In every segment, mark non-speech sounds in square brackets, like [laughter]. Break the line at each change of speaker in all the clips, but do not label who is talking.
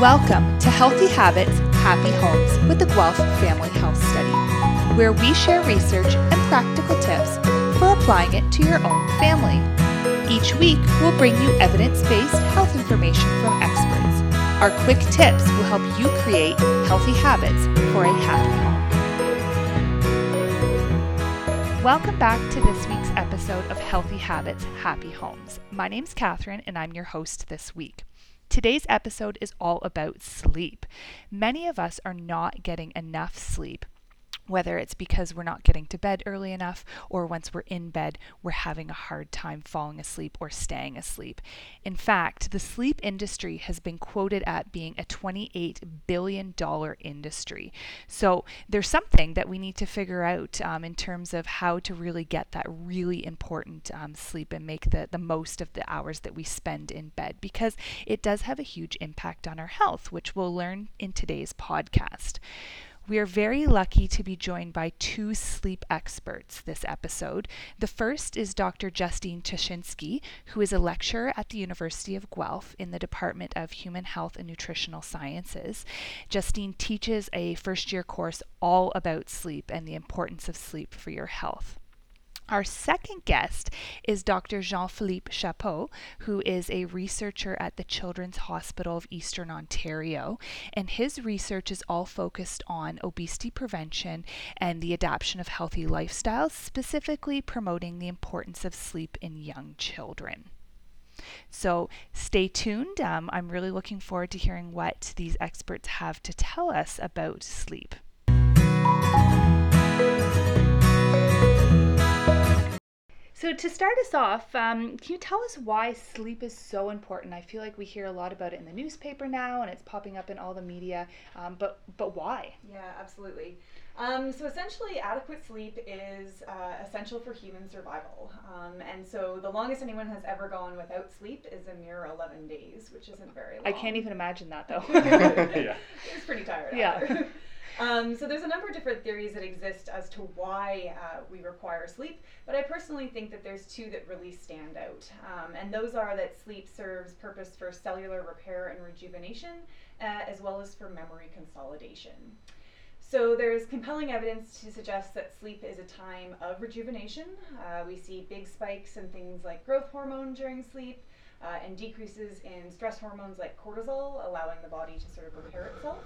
Welcome to Healthy Habits, Happy Homes with the Guelph Family Health Study, where we share research and practical tips for applying it to your own family. Each week, we'll bring you evidence based health information from experts. Our quick tips will help you create healthy habits for a happy home. Welcome back to this week's episode of Healthy Habits, Happy Homes. My name's Kathryn, and I'm your host this week. Today's episode is all about sleep. Many of us are not getting enough sleep whether it's because we're not getting to bed early enough or once we're in bed, we're having a hard time falling asleep or staying asleep. In fact, the sleep industry has been quoted at being a $28 billion industry. So there's something that we need to figure out um, in terms of how to really get that really important um, sleep and make the, the most of the hours that we spend in bed because it does have a huge impact on our health, which we'll learn in today's podcast. We are very lucky to be joined by two sleep experts this episode. The first is Dr. Justine Tishinsky, who is a lecturer at the University of Guelph in the Department of Human Health and Nutritional Sciences. Justine teaches a first year course all about sleep and the importance of sleep for your health. Our second guest is Dr. Jean Philippe Chaput, who is a researcher at the Children's Hospital of Eastern Ontario. And his research is all focused on obesity prevention and the adoption of healthy lifestyles, specifically promoting the importance of sleep in young children. So stay tuned. Um, I'm really looking forward to hearing what these experts have to tell us about sleep. So, to start us off, um, can you tell us why sleep is so important? I feel like we hear a lot about it in the newspaper now, and it's popping up in all the media. Um, but but why?
Yeah, absolutely. Um, so essentially, adequate sleep is uh, essential for human survival. Um, and so the longest anyone has ever gone without sleep is a mere 11 days, which isn't very long.
I can't even imagine that though. [laughs] [laughs]
yeah. It's pretty tired.
Yeah.
Um, so there's a number of different theories that exist as to why uh, we require sleep, but I personally think that there's two that really stand out, um, and those are that sleep serves purpose for cellular repair and rejuvenation, uh, as well as for memory consolidation. So there's compelling evidence to suggest that sleep is a time of rejuvenation. Uh, we see big spikes in things like growth hormone during sleep. Uh, and decreases in stress hormones like cortisol, allowing the body to sort of repair itself.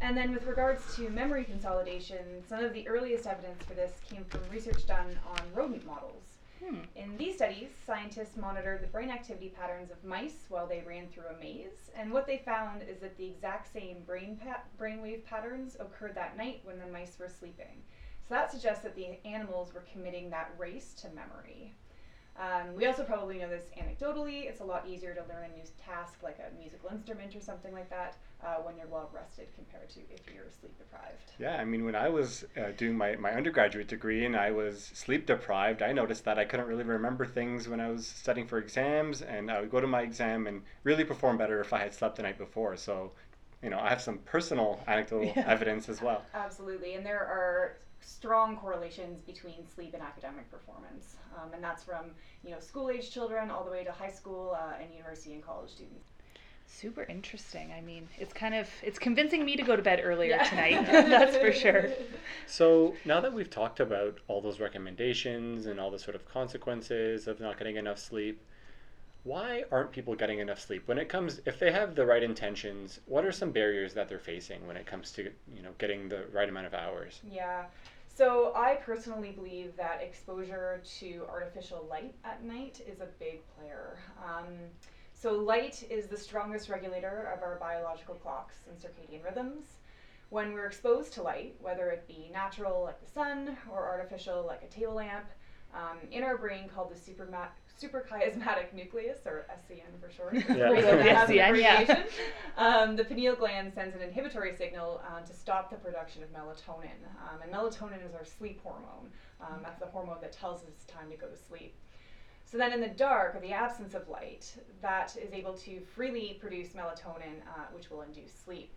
And then with regards to memory consolidation, some of the earliest evidence for this came from research done on rodent models. Hmm. In these studies, scientists monitored the brain activity patterns of mice while they ran through a maze, and what they found is that the exact same brain pa- brainwave patterns occurred that night when the mice were sleeping. So that suggests that the animals were committing that race to memory. Um, we also probably know this anecdotally. It's a lot easier to learn a new task like a musical instrument or something like that uh, when you're well rested compared to if you're sleep deprived.
Yeah, I mean, when I was uh, doing my, my undergraduate degree and I was sleep deprived, I noticed that I couldn't really remember things when I was studying for exams, and I would go to my exam and really perform better if I had slept the night before. So, you know, I have some personal anecdotal [laughs] yeah. evidence as well.
Absolutely, and there are strong correlations between sleep and academic performance, um, and that's from you know school age children all the way to high school uh, and university and college students.
Super interesting. I mean, it's kind of it's convincing me to go to bed earlier yeah. tonight. [laughs] that's for sure.
So now that we've talked about all those recommendations and all the sort of consequences of not getting enough sleep, why aren't people getting enough sleep when it comes if they have the right intentions what are some barriers that they're facing when it comes to you know getting the right amount of hours
yeah so I personally believe that exposure to artificial light at night is a big player. Um, so light is the strongest regulator of our biological clocks and circadian rhythms. When we're exposed to light, whether it be natural like the sun or artificial like a table lamp, um, in our brain called the superma- suprachiasmatic nucleus, or SCN for short. [laughs]
Yeah. SCN, [laughs] yeah.
Um, the pineal gland sends an inhibitory signal uh, to stop the production of melatonin. Um, and melatonin is our sleep hormone. Um, that's the hormone that tells us it's time to go to sleep. So then in the dark, or the absence of light, that is able to freely produce melatonin, uh, which will induce sleep.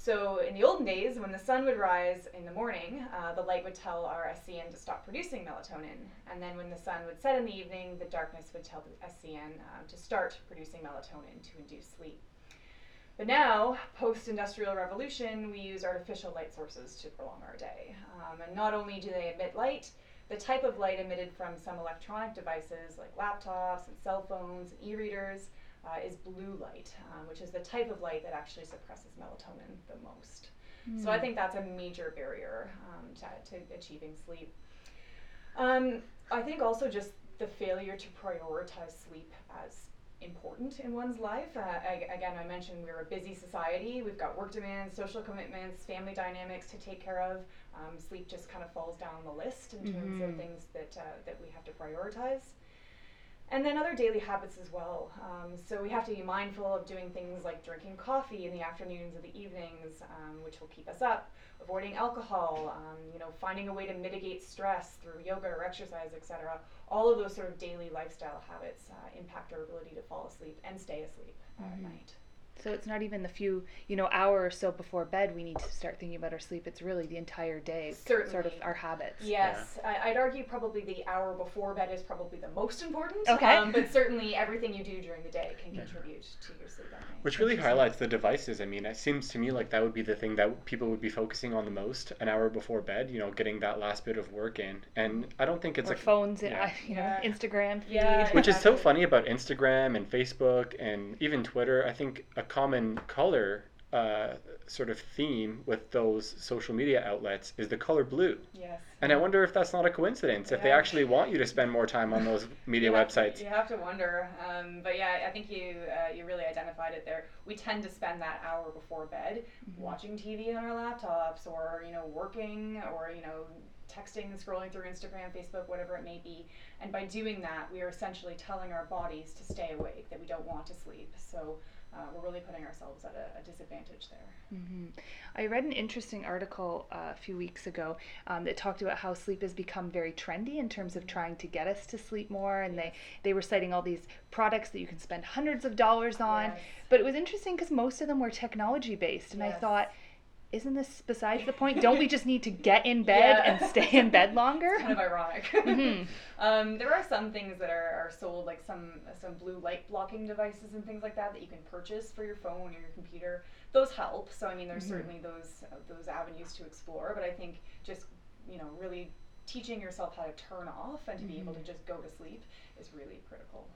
So in the olden days, when the sun would rise in the morning, uh, the light would tell our SCN to stop producing melatonin. And then when the sun would set in the evening, the darkness would tell the SCN um, to start producing melatonin to induce sleep. But now, post-industrial revolution, we use artificial light sources to prolong our day. Um, and not only do they emit light, the type of light emitted from some electronic devices like laptops and cell phones and e-readers uh, is blue light, uh, which is the type of light that actually suppresses melatonin the most. So I think that's a major barrier um, to, to achieving sleep. Um, I think also just the failure to prioritize sleep as important in one's life. Uh, I, again, I mentioned we're a busy society. We've got work demands, social commitments, family dynamics to take care of. Um, sleep just kind of falls down the list in terms of
Mhm.
things that uh, that we have to prioritize. And then other daily habits as well. Um, so we have to be mindful of doing things like drinking coffee in the afternoons or the evenings, um, which will keep us up. Avoiding alcohol, um, you know, finding a way to mitigate stress through yoga or exercise, etc. All of those sort of daily lifestyle habits uh, impact our ability to fall asleep and stay asleep uh, at
Mhm.
night.
So it's not even the few, you know, hour or so before bed we need to start thinking about our sleep. It's really the entire day, sort of our habits.
Yes, I, I'd argue probably the hour before bed is probably the most important.
Okay.
Um, but certainly everything you do during the day can
Yeah.
contribute to your sleep at night.
Which really highlights the devices. I mean, it seems to me like that would be the thing that people would be focusing on the most an hour before bed, you know, getting that last bit of work in. And I don't think it's
Or
a
phones, and
yeah.
You know,
Yeah.
Instagram feed.
Yeah.
which is so funny about Instagram and Facebook and even Twitter. I think a common color uh, sort of theme with those social media outlets is the color blue.
Yes.
And I wonder if that's not a coincidence, if they actually want you to spend more time on those [laughs] media
You have-
websites.
You have to wonder, um, but yeah, I think you uh, you really identified it there. We tend to spend that hour before bed
Mhm.
watching TV on our laptops, or you know, working, or you know, texting, scrolling through Instagram, Facebook, whatever it may be. And by doing that, we are essentially telling our bodies to stay awake, that we don't want to sleep. So uh, we're really putting ourselves at a, a disadvantage there.
hmm I read an interesting article uh, a few weeks ago um, that talked about how sleep has become very trendy in terms of trying to get us to sleep more, and they they were citing all these products that you can spend hundreds of dollars on.
Yes.
But it was interesting because most of them were technology based, and I thought, isn't this besides the point? Don't we just need to get in [laughs] bed
Yeah.
and stay in bed longer?
It's kind of ironic. [laughs]
Mhm. [laughs]
um, there are some things that are, are sold, like some some blue light blocking devices and things like that, that you can purchase for your phone or your computer. Those help. So I mean, there's
Mhm.
certainly those uh, those avenues to explore. But I think just you know really teaching yourself how to turn off and to be able to
Mhm.
just go to sleep is really critical.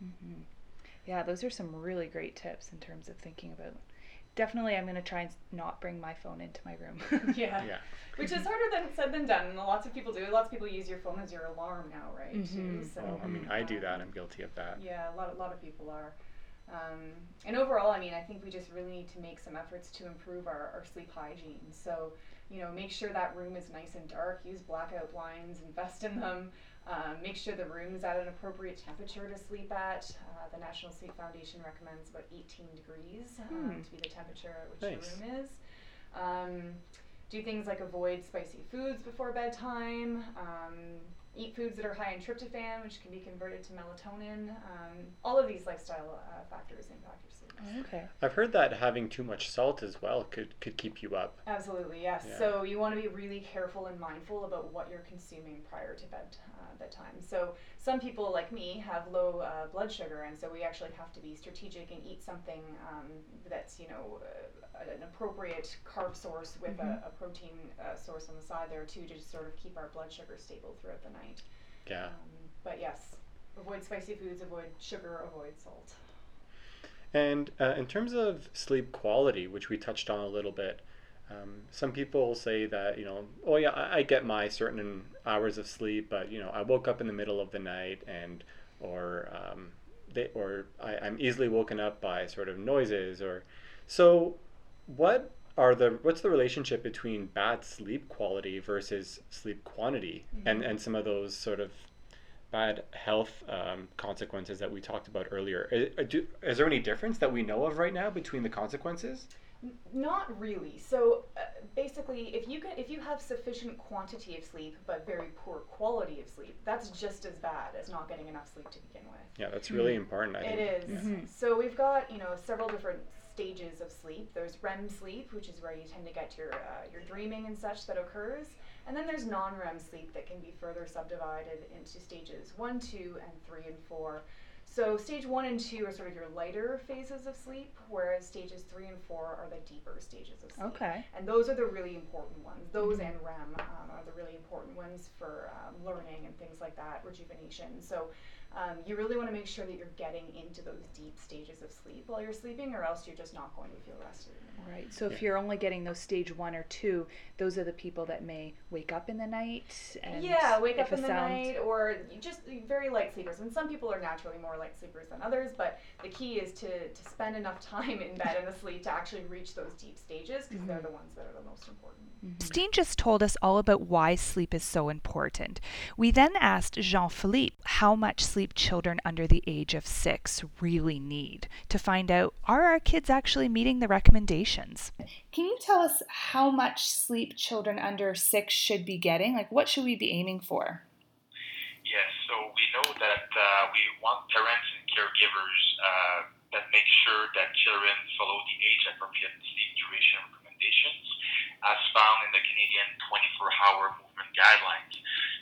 hmm Yeah, those are some really great tips in terms of thinking about. Definitely, I'm going to try and not bring my phone into my room. [laughs]
Yeah.
Yeah.
Which is harder than said than done. And lots of people do. Lots of people use your phone as your alarm now, right? Too.
Mhm.
So
Well, I mean, I do
um,
that. I'm guilty of that.
Yeah, a lot, a lot of people are. Um, and overall, I mean, I think we just really need to make some efforts to improve our, our sleep hygiene. So, you know, make sure that room is nice and dark, use blackout blinds, invest in them, um, make sure the room is at an appropriate temperature to sleep at. Uh, the National Sleep Foundation recommends about 18 degrees um,
Hmm.
to be the temperature at which
Nice.
the room is. Um, do things like avoid spicy foods before bedtime. Um, eat foods that are high in tryptophan, which can be converted to melatonin. Um, all of these lifestyle uh, factors impact your sleep.
Okay.
I've heard that having too much salt as well could, could keep you up.
Absolutely, yes.
Yeah.
So you want to be really careful and mindful about what you're consuming prior to bed uh, bedtime. So some people like me have low uh, blood sugar, and so we actually have to be strategic and eat something um, that's you know uh, an appropriate carb source with
Mhm.
a, a protein uh, source on the side there too, to just sort of keep our blood sugar stable throughout the night.
Yeah.
Um, but yes, avoid spicy foods, avoid sugar, avoid salt.
And uh, in terms of sleep quality, which we touched on a little bit, um, some people say that, you know, oh yeah, I, I get my certain hours of sleep, but, you know, I woke up in the middle of the night and, or, um, they, or I, I'm easily woken up by sort of noises or, so what are the, what's the relationship between bad sleep quality versus sleep quantity and,
Mhm.
and some of those sort of bad health um, consequences that we talked about earlier. I- I do- Is, there any difference that we know of right now between the consequences?
Not really. So uh, basically, if you can, if you have sufficient quantity of sleep but very poor quality of sleep, that's just as bad as not getting enough sleep to begin with.
Yeah, that's really important. I think.
It is.
Yeah.
Mhm.
So we've got you know several different stages of sleep. There's REM sleep, which is where you tend to get your uh, your dreaming and such that occurs, and then there's non-REM sleep that can be further subdivided into stages one, two, and three and four. so stage one and two are sort of your lighter phases of sleep, whereas stages three and four are the deeper stages of sleep.
Okay.
And those are the really important ones. Those
Mhm.
and REM um, are the really important ones for um, learning and things like that, rejuvenation. So um, you really want to make sure that you're getting into those deep stages of sleep while you're sleeping, or else you're just not going to feel rested. anymore.
Right. So if you're only getting those stage one or two, those are the people that may wake up in the night. And
yeah, wake up in the
sound-
night, or just very light sleepers. And some people are naturally more light sleepers than others, but the key is to, to spend enough [laughs] time in bed and asleep to actually reach those deep stages because they're
Mhm.
the ones that are the most important.
Steen just told us all about why sleep is so important. We then asked Jean Philippe how much sleep children under the age of six really need to find out are our kids actually meeting the recommendations? Can you tell us how much sleep children under six should be getting? Like, what should we be aiming for?
Yes, so we know that uh, we want parents and caregivers uh, that make sure that children follow the age-appropriate sleep duration recommendations as found in the Canadian 24-hour movement guidelines.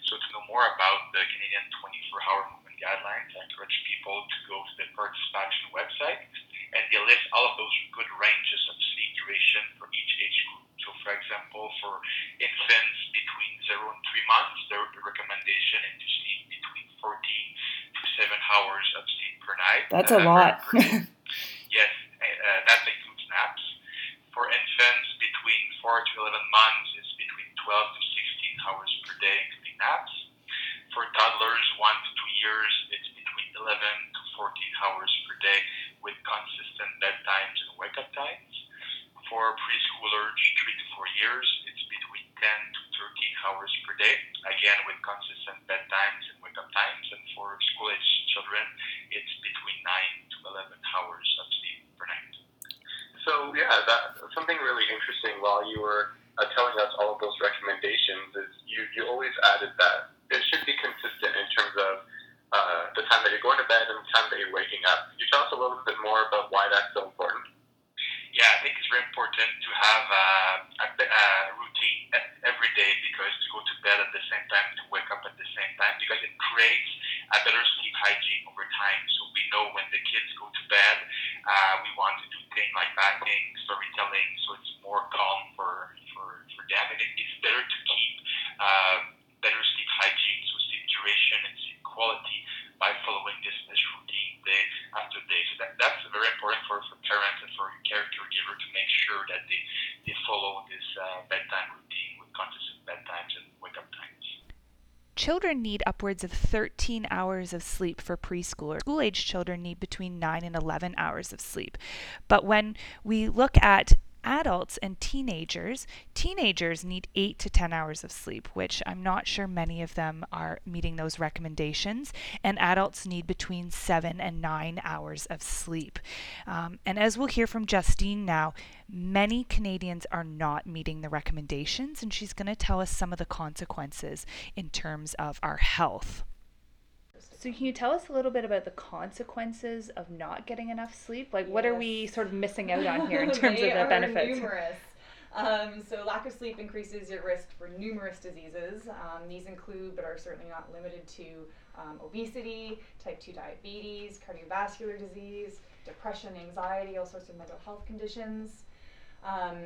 So to know more about the Canadian 24-hour movement guidelines, I encourage people to go to the ParticipACTION website, and they list all of those good ranges of sleep duration for each age group. So, for example, for infants between 0 and 3 months, the recommendation is to sleep between 14 to 7 hours of sleep per night.
That's a lot.
yes, uh, that includes naps. For infants between 4 to 11 months, it's between 12 to 16 hours per day, including naps. For toddlers 1 to 2 years, it's between 11 to 14 hours per day with consistent bedtimes and wake up times. For preschoolers 3 to 4 years, it's between 10 to 13 hours per day, again with consistent bedtimes and wake up times. And for school age children, it's between 9 to 11 hours of sleep per night.
So yeah, that something really interesting while you were uh, telling us all of those recommendations is you, you always added that it should be consistent in terms of uh, the time that you're going to bed and the time that you're waking up. Could you tell us a little bit more about why that's so important?
Yeah, I think it's very important to have uh, a, be- a routine e- every day because to go to bed at the same time, to wake up at the same time, because it creates a better sleep hygiene over time. So we know when the kids go to bed, uh, we want to do things like bathing, storytelling, so it's more calm for, for, for them. And it, it's better to keep uh, better sleep hygiene, so sleep duration and sleep quality by following this, this routine day after day. So that, that's very important for, for parents and for care caregiver to make sure that they, they follow this uh, bedtime routine with consistent bedtimes and wake up times.
Children need upwards of 13 hours of sleep for preschoolers. School age children need between 9 and 11 hours of sleep. But when we look at adults and teenagers, teenagers need 8 to 10 hours of sleep, which I'm not sure many of them are meeting those recommendations. And adults need between 7 and 9 hours of sleep. Um, and as we'll hear from Justine now, many Canadians are not meeting the recommendations, and she's going to tell us some of the consequences in terms of our health. So, can you tell us a little bit about the consequences of not getting enough sleep? Like, what are we sort of missing out on here in [laughs] terms of the benefits?
Numerous. Um, so lack of sleep increases your risk for numerous diseases. Um, these include, but are certainly not limited to, um, obesity, type 2 diabetes, cardiovascular disease, depression, anxiety, all sorts of mental health conditions. Um,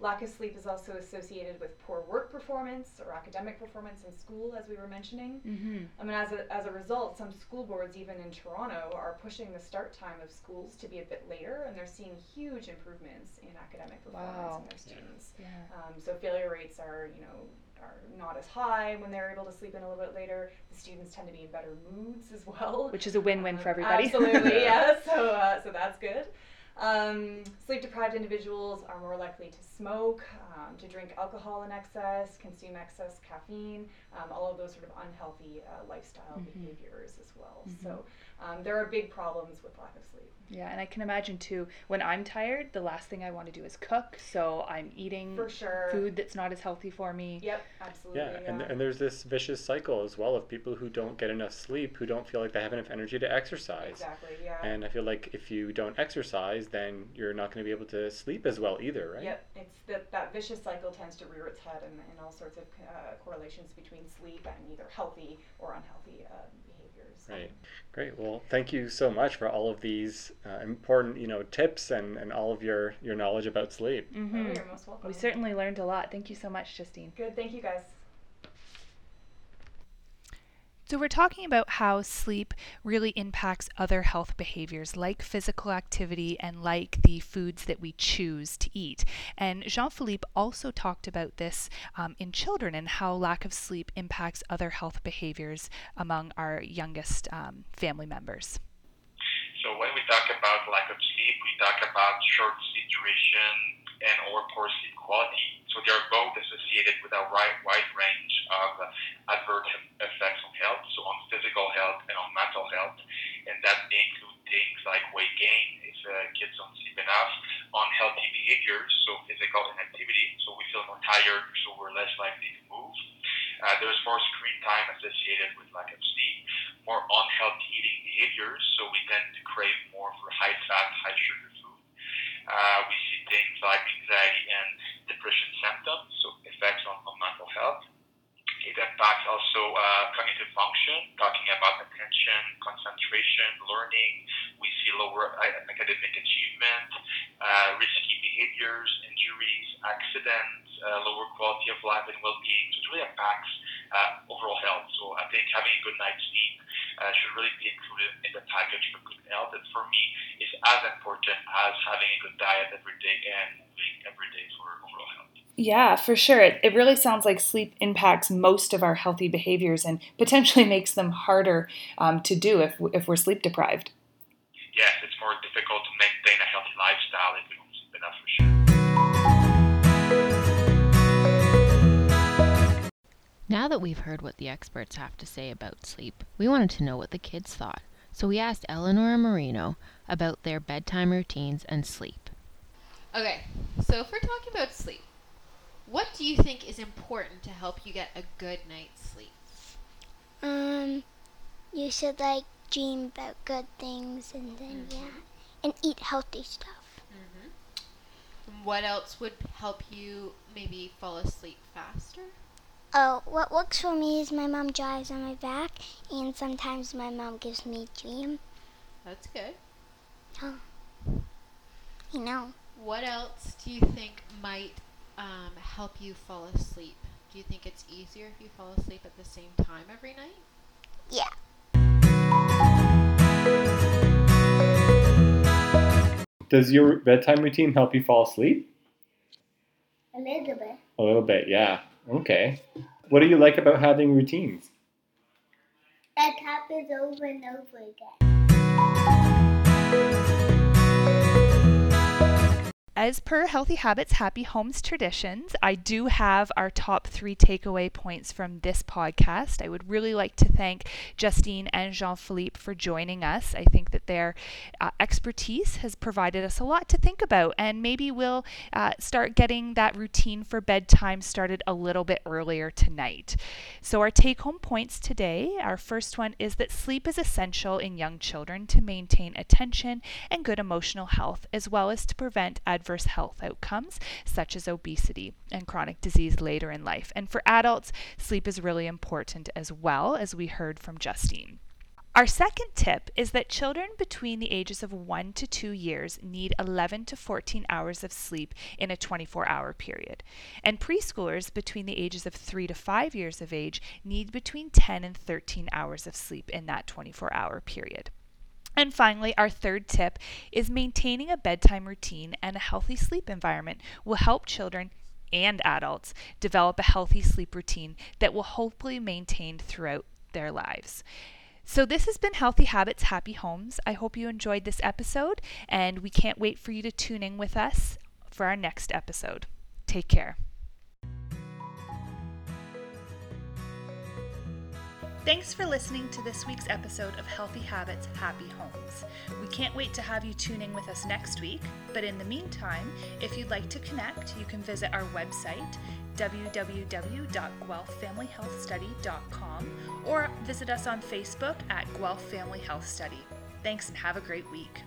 lack of sleep is also associated with poor work performance or academic performance in school, as we were mentioning.
Mm-hmm.
I mean, as a, as a result, some school boards, even in Toronto, are pushing the start time of schools to be a bit later, and they're seeing huge improvements in academic performance
Wow.
in their students.
Yeah.
Um, so failure rates are, you know, are not as high when they're able to sleep in a little bit later. The students tend to be in better moods as well.
Which is a win-win for
Um,
everybody. [laughs]
Absolutely, yeah. So, uh, so that's good. Um, sleep deprived individuals are more likely to smoke, um, to drink alcohol in excess, consume excess caffeine, um, all of those sort of unhealthy uh, lifestyle
Mhm.
behaviors as well.
Mhm.
So um, there are big problems with lack of sleep.
Yeah, and I can imagine too, when I'm tired, the last thing I want to do is cook, so I'm eating
For sure.
food that's not as healthy for me.
Yep, absolutely.
Yeah, and, and there's this vicious cycle as well of people who don't get enough sleep, who don't feel like they have enough energy to exercise.
exactly, yeah.
And I feel like if you don't exercise, exercise, then you're not going to be able to sleep as well either, right?
Yep, it's that that vicious cycle tends to rear its head, and, and all sorts of uh, correlations between sleep and either healthy or unhealthy uh, behaviors.
Right. Great. Well, thank you so much for all of these uh, important, you know, tips and, and all of your, your knowledge about sleep.
Oh,
Mm-hmm.
you're most welcome.
We certainly learned a lot. Thank you so much, Justine.
Good, thank you guys.
So, we're talking about how sleep really impacts other health behaviors like physical activity and like the foods that we choose to eat. And Jean Philippe also talked about this um, in children and how lack of sleep impacts other health behaviors among our youngest um, family members.
So when we talk about lack of sleep, we talk about short sleep duration and or poor sleep quality. So they are both associated with a wide, wide range of adverse effects on physical health and on mental health. And that may include things like weight gain if uh, kids don't sleep enough, unhealthy behaviors, so physical inactivity, so we feel more tired, so we're less likely to move. Uh, there's more screen time associated with lack of sleep, more unhealthy eating behaviors, so we tend to crave more for high fat, high sugar food. Uh, we see things like anxiety and depression symptoms, so effects on, on mental health. It impacts also uh, cognitive function, talking about attention, concentration, learning. We see lower uh, academic achievement, uh, risky behaviors, injuries, accidents, uh, lower quality of life and well-being. So it really impacts uh, overall health. So I think having a good night's sleep uh, should really be included in the package for good health. And for me, is as important as having a good diet every day and moving every day for overall health.
Yeah, for sure. It, it really sounds like sleep impacts most of our healthy behaviors and potentially [laughs] makes them harder um, to do if, if we're sleep deprived.
Yes, it's more difficult to maintain a healthy lifestyle if we don't sleep enough for sure.
Now that we've heard what the experts have to say about sleep, we wanted to know what the kids thought. So we asked Eleanor and Marino about their bedtime routines and sleep.
Okay, so if we're talking about sleep, what do you think is important to help you get a good night's sleep?
Um, you should like dream about good things and then yeah, and eat healthy stuff.
What else would help you maybe fall asleep faster?
Oh, what works for me is my mom drives on my back, and sometimes my mom gives me a dream.
That's good.
Oh, you know.
What else do you think might um, help you fall asleep? Do you think it's easier if you fall asleep at the same time every night?
Yeah.
Does your bedtime routine help you fall asleep?
A little bit.
A little bit, yeah. Okay. What do you like about having routines?
That happens over and over again.
As per Healthy Habits, Happy Homes traditions, I do have our top three takeaway points from this podcast. I would really like to thank Justine and Jean Philippe for joining us. I think that their uh, expertise has provided us a lot to think about, and maybe we'll uh, start getting that routine for bedtime started a little bit earlier tonight. So, our take home points today our first one is that sleep is essential in young children to maintain attention and good emotional health, as well as to prevent adverse health outcomes such as obesity and chronic disease later in life. And for adults, sleep is really important as well, as we heard from Justine. Our second tip is that children between the ages of 1 to 2 years need 11 to 14 hours of sleep in a 24 hour period. And preschoolers between the ages of 3 to 5 years of age need between 10 and 13 hours of sleep in that 24 hour period. And finally, our third tip is maintaining a bedtime routine and a healthy sleep environment will help children and adults develop a healthy sleep routine that will hopefully maintain throughout their lives. So, this has been Healthy Habits, Happy Homes. I hope you enjoyed this episode, and we can't wait for you to tune in with us for our next episode. Take care. Thanks for listening to this week's episode of Healthy Habits, Happy Homes. We can't wait to have you tuning in with us next week, but in the meantime, if you'd like to connect, you can visit our website www.guelphfamilyhealthstudy.com or visit us on Facebook at Guelph Family Health Study. Thanks and have a great week.